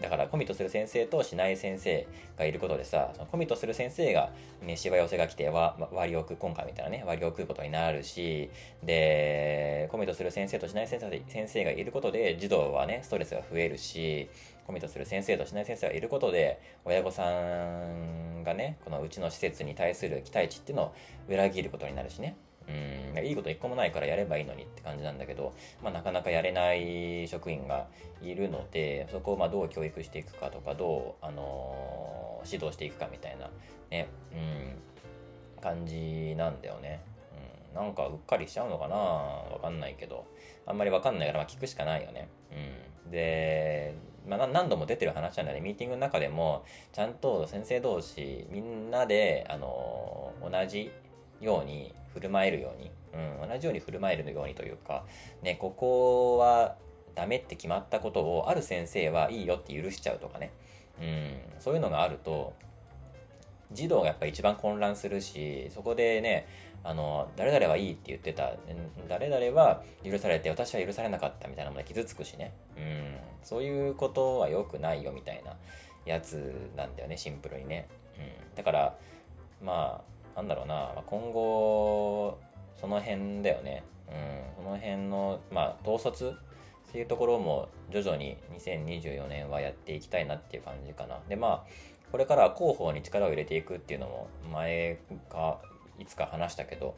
だからコミットする先生としない先生がいることでさそのコミットする先生が、ね、しわ寄せが来てわ割を食う今回みたいなね割を食うことになるしでコミットする先生としない先生先生がいることで児童はねストレスが増えるしコミットする先生としない先生がいることで親御さんがねこのうちの施設に対する期待値っていうのを裏切ることになるしねうんいいこと一個もないからやればいいのにって感じなんだけど、まあ、なかなかやれない職員がいるのでそこをまどう教育していくかとかどう、あのー指導していくかみたいなね、うん、感じなんだよね。うん、なんかうっかりしちゃうのかな？わかんないけどあんまりわかんないからま聞くしかないよね。うん、で、まあ、何度も出てる話なんだね。ミーティングの中でもちゃんと先生同士みんなで、あの同じように振る舞えるように、うん、同じように振る舞えるようにというか、ね、ここはダメって決まったことをある先生はいいよって許しちゃうとかね、うん、そういうのがあると児童がやっぱり一番混乱するしそこでねあの誰々はいいって言ってた。誰々は許されて私は許されなかったみたいなもので傷つくしね、うん、そういうことは良くないよみたいなやつなんだよねシンプルにね、うん、だからまあなんだろうな。今後その辺だよね、うん、その辺のまあ統率っていうところも徐々に2024年はやっていきたいなっていう感じかな。でまあこれからは広報に力を入れていくっていうのも前かいつか話したけど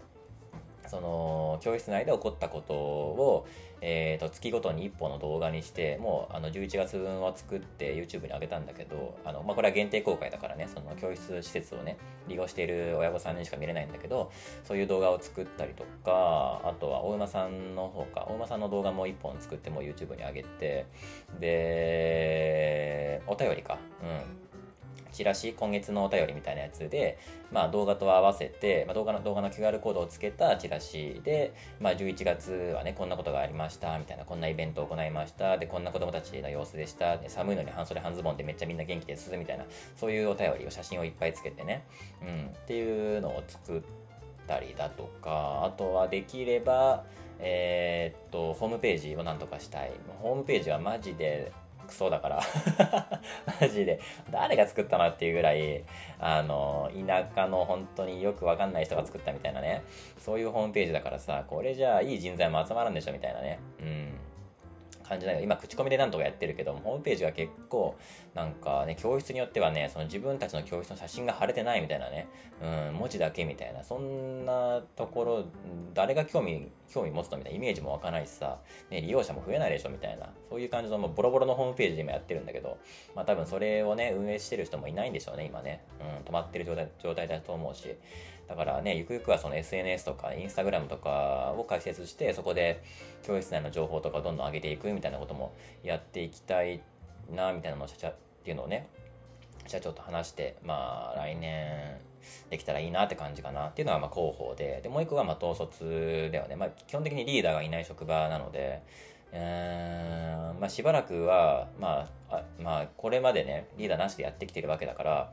その教室内で起こったことを、えー、と月ごとに1本の動画にしてもうあの11月分を作って YouTube に上げたんだけどあの、まあ、これは限定公開だからねその教室施設をね利用している親御さんにしか見れないんだけどそういう動画を作ったりとかあとは大馬さんの方か大馬さんの動画も1本作ってもう YouTube に上げてでお便りか。うん。チラシ今月のお便りみたいなやつで、まあ、動画と合わせて、まあ、動画の動画の QR コードをつけたチラシで、まあ、11月はねこんなことがありましたみたいなこんなイベントを行いましたでこんな子供たちの様子でした寒いのに半袖半ズボンでめっちゃみんな元気ですみたいなそういうお便りを写真をいっぱいつけてね、うん、っていうのを作ったりだとかあとはできればえーっとホームページをなんとかしたい。ホームページはマジでクソだから。マジで。誰が作ったのっていうぐらいあの田舎の本当によくわかんない人が作ったみたいなね。そういうホームページだからさこれじゃあいい人材も集まらんでしょみたいなね。うん。感じない今口コミでなんとかやってるけどホームページが結構なんかね教室によってはねその自分たちの教室の写真が貼れてないみたいなねうん文字だけみたいなそんなところ誰が興味興味持つのみたいなイメージも湧かないしさ、ね、利用者も増えないでしょみたいなそういう感じのもうボロボロのホームページで今やってるんだけどまあ多分それをね運営してる人もいないんでしょうね今ね、うん、止まってる状態状態だと思うし。だからね、ゆくゆくはその SNS とかインスタグラムとかを開設して、そこで教室内の情報とかをどんどん上げていくみたいなこともやっていきたいな、みたいなのを社っていうのをね、社長と話して、まあ来年できたらいいなって感じかなっていうのがまあ広報で、で、もう一個がまあ統率ではね、まあ基本的にリーダーがいない職場なので、えー、まあしばらくは、まあ、あまあこれまでね、リーダーなしでやってきてるわけだから、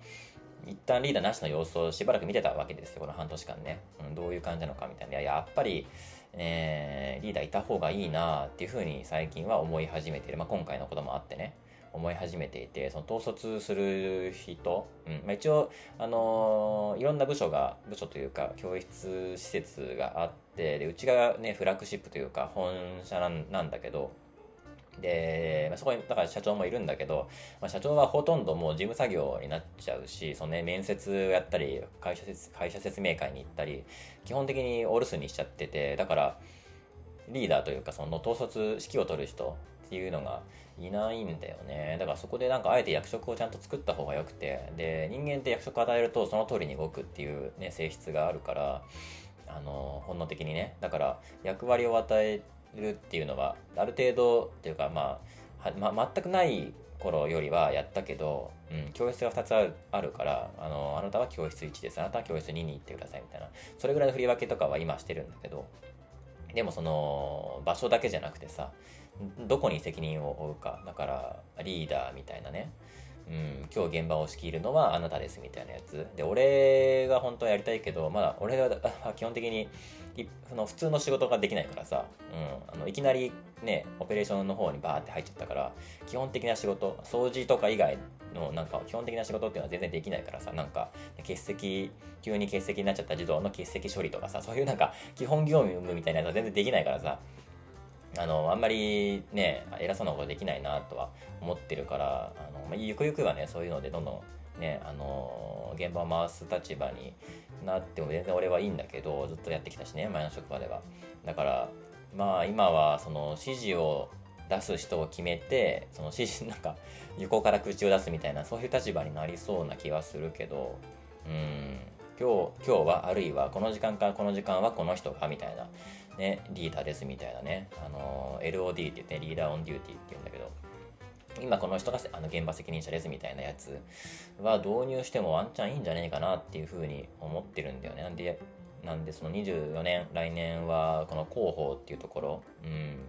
一旦リーダーなしの様子をしばらく見てたわけですよ、この半年間ね。うん、どういう感じなのかみたいな。いや、やっぱり、えー、リーダーいた方がいいなっていうふうに最近は思い始めてる。まあ、今回のこともあってね、思い始めていて、その統率する人、うんまあ、一応、あのー、いろんな部署が、部署というか、教室施設があって、で、うちがね、フラッグシップというか、本社なんだけど、で、まあ、そこに、だから社長もいるんだけど、まあ、社長はほとんどもう事務作業になっちゃうし、そのね、面接をやったり、会社説、会社説明会に行ったり、基本的にお留守にしちゃってて、だから、リーダーというか、その統率、指揮を取る人っていうのがいないんだよね。だからそこでなんかあえて役職をちゃんと作った方がよくて、で、人間って役職を与えるとその通りに動くっていうね、性質があるから、あの、本能的にね。だから役割を与えるっていうのはある程度っていうかまあま、全くない頃よりはやったけど、うん、教室が2つあるからあのあなたは教室1ですあなたは教室2に行ってくださいみたいなそれぐらいの振り分けとかは今してるんだけどでもその場所だけじゃなくてさどこに責任を負うか。だからリーダーみたいなね。うん、今日現場を仕切るのはあなたですみたいなやつ。で、俺が本当はやりたいけど、まだ俺が 基本的にその普通の仕事ができないからさ、うん、あのいきなりねオペレーションの方にバーって入っちゃったから基本的な仕事掃除とか以外のなんか基本的な仕事っていうのは全然できないからさ。なんか欠席急に欠席になっちゃった児童の欠席処理とかさ。そういうなんか基本業務みたいなやつは全然できないからさ。あのあんまりね偉そうなことできないなとは思ってるからあの、まあ、ゆくゆくはねそういうのでどんどんね、あの、現場を回す立場になっても全然俺はいいんだけど、ずっとやってきたしね、前の職場では。だから、まあ今はその指示を出す人を決めて、その指示、なんか横から口を出すみたいな、そういう立場になりそうな気はするけど、うん、今日、今日は、あるいはこの時間からこの時間はこの人が、みたいな、ね、リーダーですみたいなね、あの、LOD って言って、リーダーオンデューティーって言うんだけど、今この人があの現場責任者ですみたいなやつは導入してもワンチャンいいんじゃねえかなっていうふうに思ってるんだよね。なんで、なんでその24年、来年はこの広報っていうところ、うん、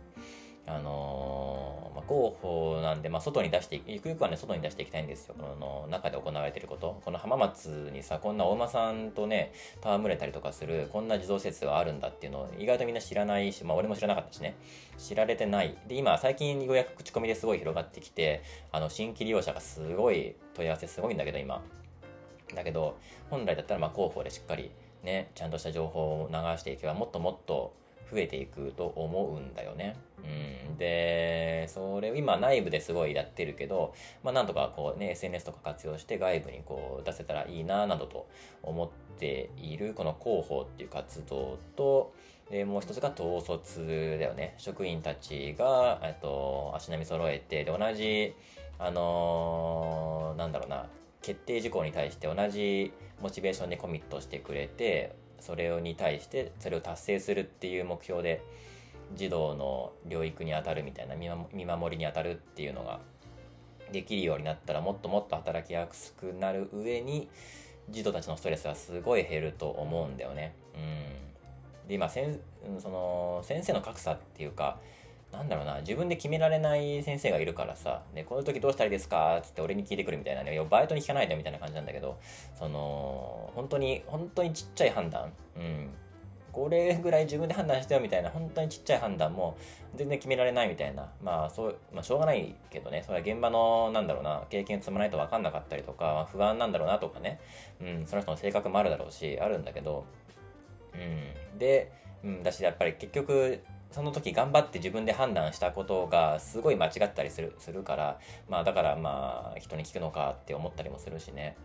あのー、まあ、広報なんで、まあ、外に出してゆくゆくはね、外に出していきたいんですよ。この中で行われていること。この浜松にさ、こんな大間さんとね、戯れたりとかする、こんな児童施設はあるんだっていうのを意外とみんな知らないし、まあ、俺も知らなかったしね、知られてない。で、今、最近ようやく口コミですごい広がってきて、あの、新規利用者がすごい、問い合わせすごいんだけど、今。だけど、本来だったら、まあ、広報でしっかり、ね、ちゃんとした情報を流していけば、もっともっと、増えていくと思うんだよね。うん、で、それを今内部ですごいやってるけど、まあなんとかこうね、SNS とか活用して外部にこう出せたらいいななどと思っているこの広報っていう活動と、で、もう一つが統率だよね。職員たちが、えっと、足並み揃えて、で、同じ、あのー、なんだろうな、決定事項に対して同じモチベーションでコミットしてくれて、それに対してそれを達成するっていう目標で児童の療育にあたるみたいな見守りにあたるっていうのができるようになったらもっともっと働きやすくなる上に児童たちのストレスはすごい減ると思うんだよね。うん、で今せんその先生の格差っていうかなんだろうな、自分で決められない先生がいるからさ、ね、この時どうしたらいいですか？つって俺に聞いてくるみたいなね、バイトに聞かないでみたいな感じなんだけど、その、本当に、本当にちっちゃい判断、うん、これぐらい自分で判断してよみたいな本当にちっちゃい判断も全然決められないみたいな。まあそう、まあ、しょうがないけどねそれは現場のなんだろうな経験積まないと分かんなかったりとか、不安なんだろうなとかね、うん、その人の性格もあるだろうしあるんだけど、うん、で、うん、だしやっぱり結局その時頑張って自分で判断したことがすごい間違ったりするするからまあだからまあ人に聞くのかって思ったりもするしね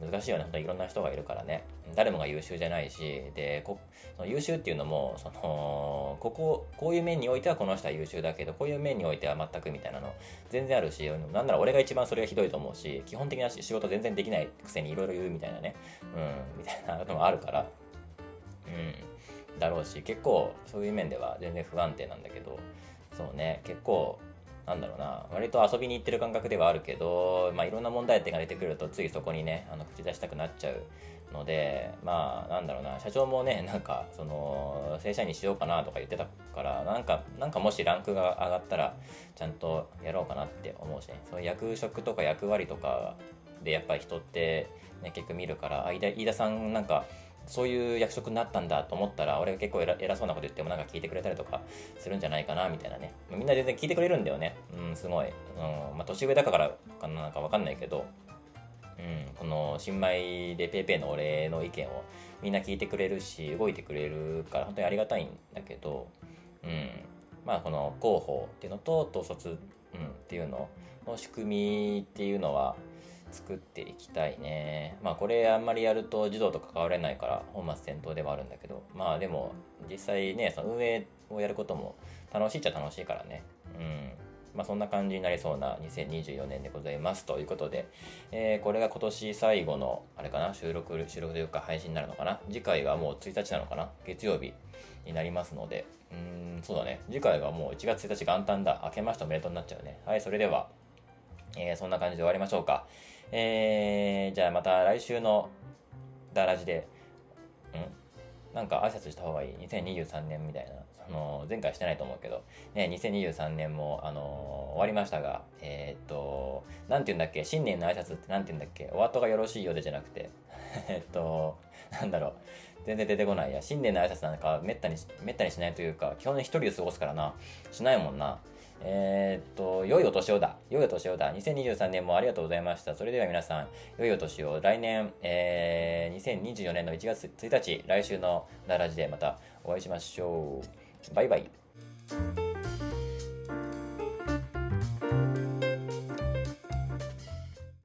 難しいよね。本当にいろんな人がいるからね。誰もが優秀じゃないし、で、こその優秀っていうのも、その、ここ、こういう面においてはこの人は優秀だけど、こういう面においては全くみたいなの全然あるし、なんなら俺が一番それがひどいと思うし、基本的な仕事全然できないくせにいろいろ言うみたいなね、うん、みたいなのもあるから、うん、だろうし、結構そういう面では全然不安定なんだけど、そうね、結構、なんだろうな、割と遊びに行ってる感覚ではあるけど、まあ、いろんな問題点が出てくると、ついそこにね、あの口出したくなっちゃうので、まあ、なんだろうな、社長もね、なんか、その、正社員にしようかなとか言ってたから、なんか、なんかもしランクが上がったら、ちゃんとやろうかなって思うしね、その役職とか役割とかで、やっぱり人って、ね、結構見るから、飯田さんなんか、そういう役職になったんだと思ったら、俺が結構偉そうなこと言ってもなんか聞いてくれたりとかするんじゃないかな、みたいなね。みんな全然聞いてくれるんだよね。うん、すごい。うん、まあ、年上だからかな、んかわかんないけど、うん、この新米で PayPay の俺の意見をみんな聞いてくれるし、動いてくれるから本当にありがたいんだけど、うん、まあこの広報っていうのと統率、うん、っていうのの仕組みっていうのは、作っていきたいね。まあこれあんまりやると児童と関われないから本末転倒ではあるんだけど、まあでも実際ね、その運営をやることも楽しいっちゃ楽しいからね。うん。まあそんな感じになりそうな2024年でございますということで、えー、これが今年最後の、あれかな、収録、収録というか配信になるのかな？次回はもう1日なのかな？月曜日になりますので、うん、そうだね。次回はもう1月1日元旦だ。明けましておめでとうになっちゃうね。はい、それでは、えー、そんな感じで終わりましょうか。えー、じゃあまた来週のダラジで、んなんか挨拶した方がいい ?2023 年みたいな。その、前回してないと思うけど、ね、2023年も、あのー、終わりましたが、えー、っと、なんて言うんだっけ？新年の挨拶ってなんて言うんだっけ？お後がよろしいようでじゃなくて、えっと、なんだろう。全然出てこないや。新年の挨拶なんかめったに、めったにしないというか、基本一人で過ごすからな。しないもんな。えー、っと、良いお年をだ。良いお年をだ。2023年もありがとうございました。それでは皆さん、良いお年を。来年、えー、2024年の1月1日、来週の奈良時でまたお会いしましょう。バイバイ。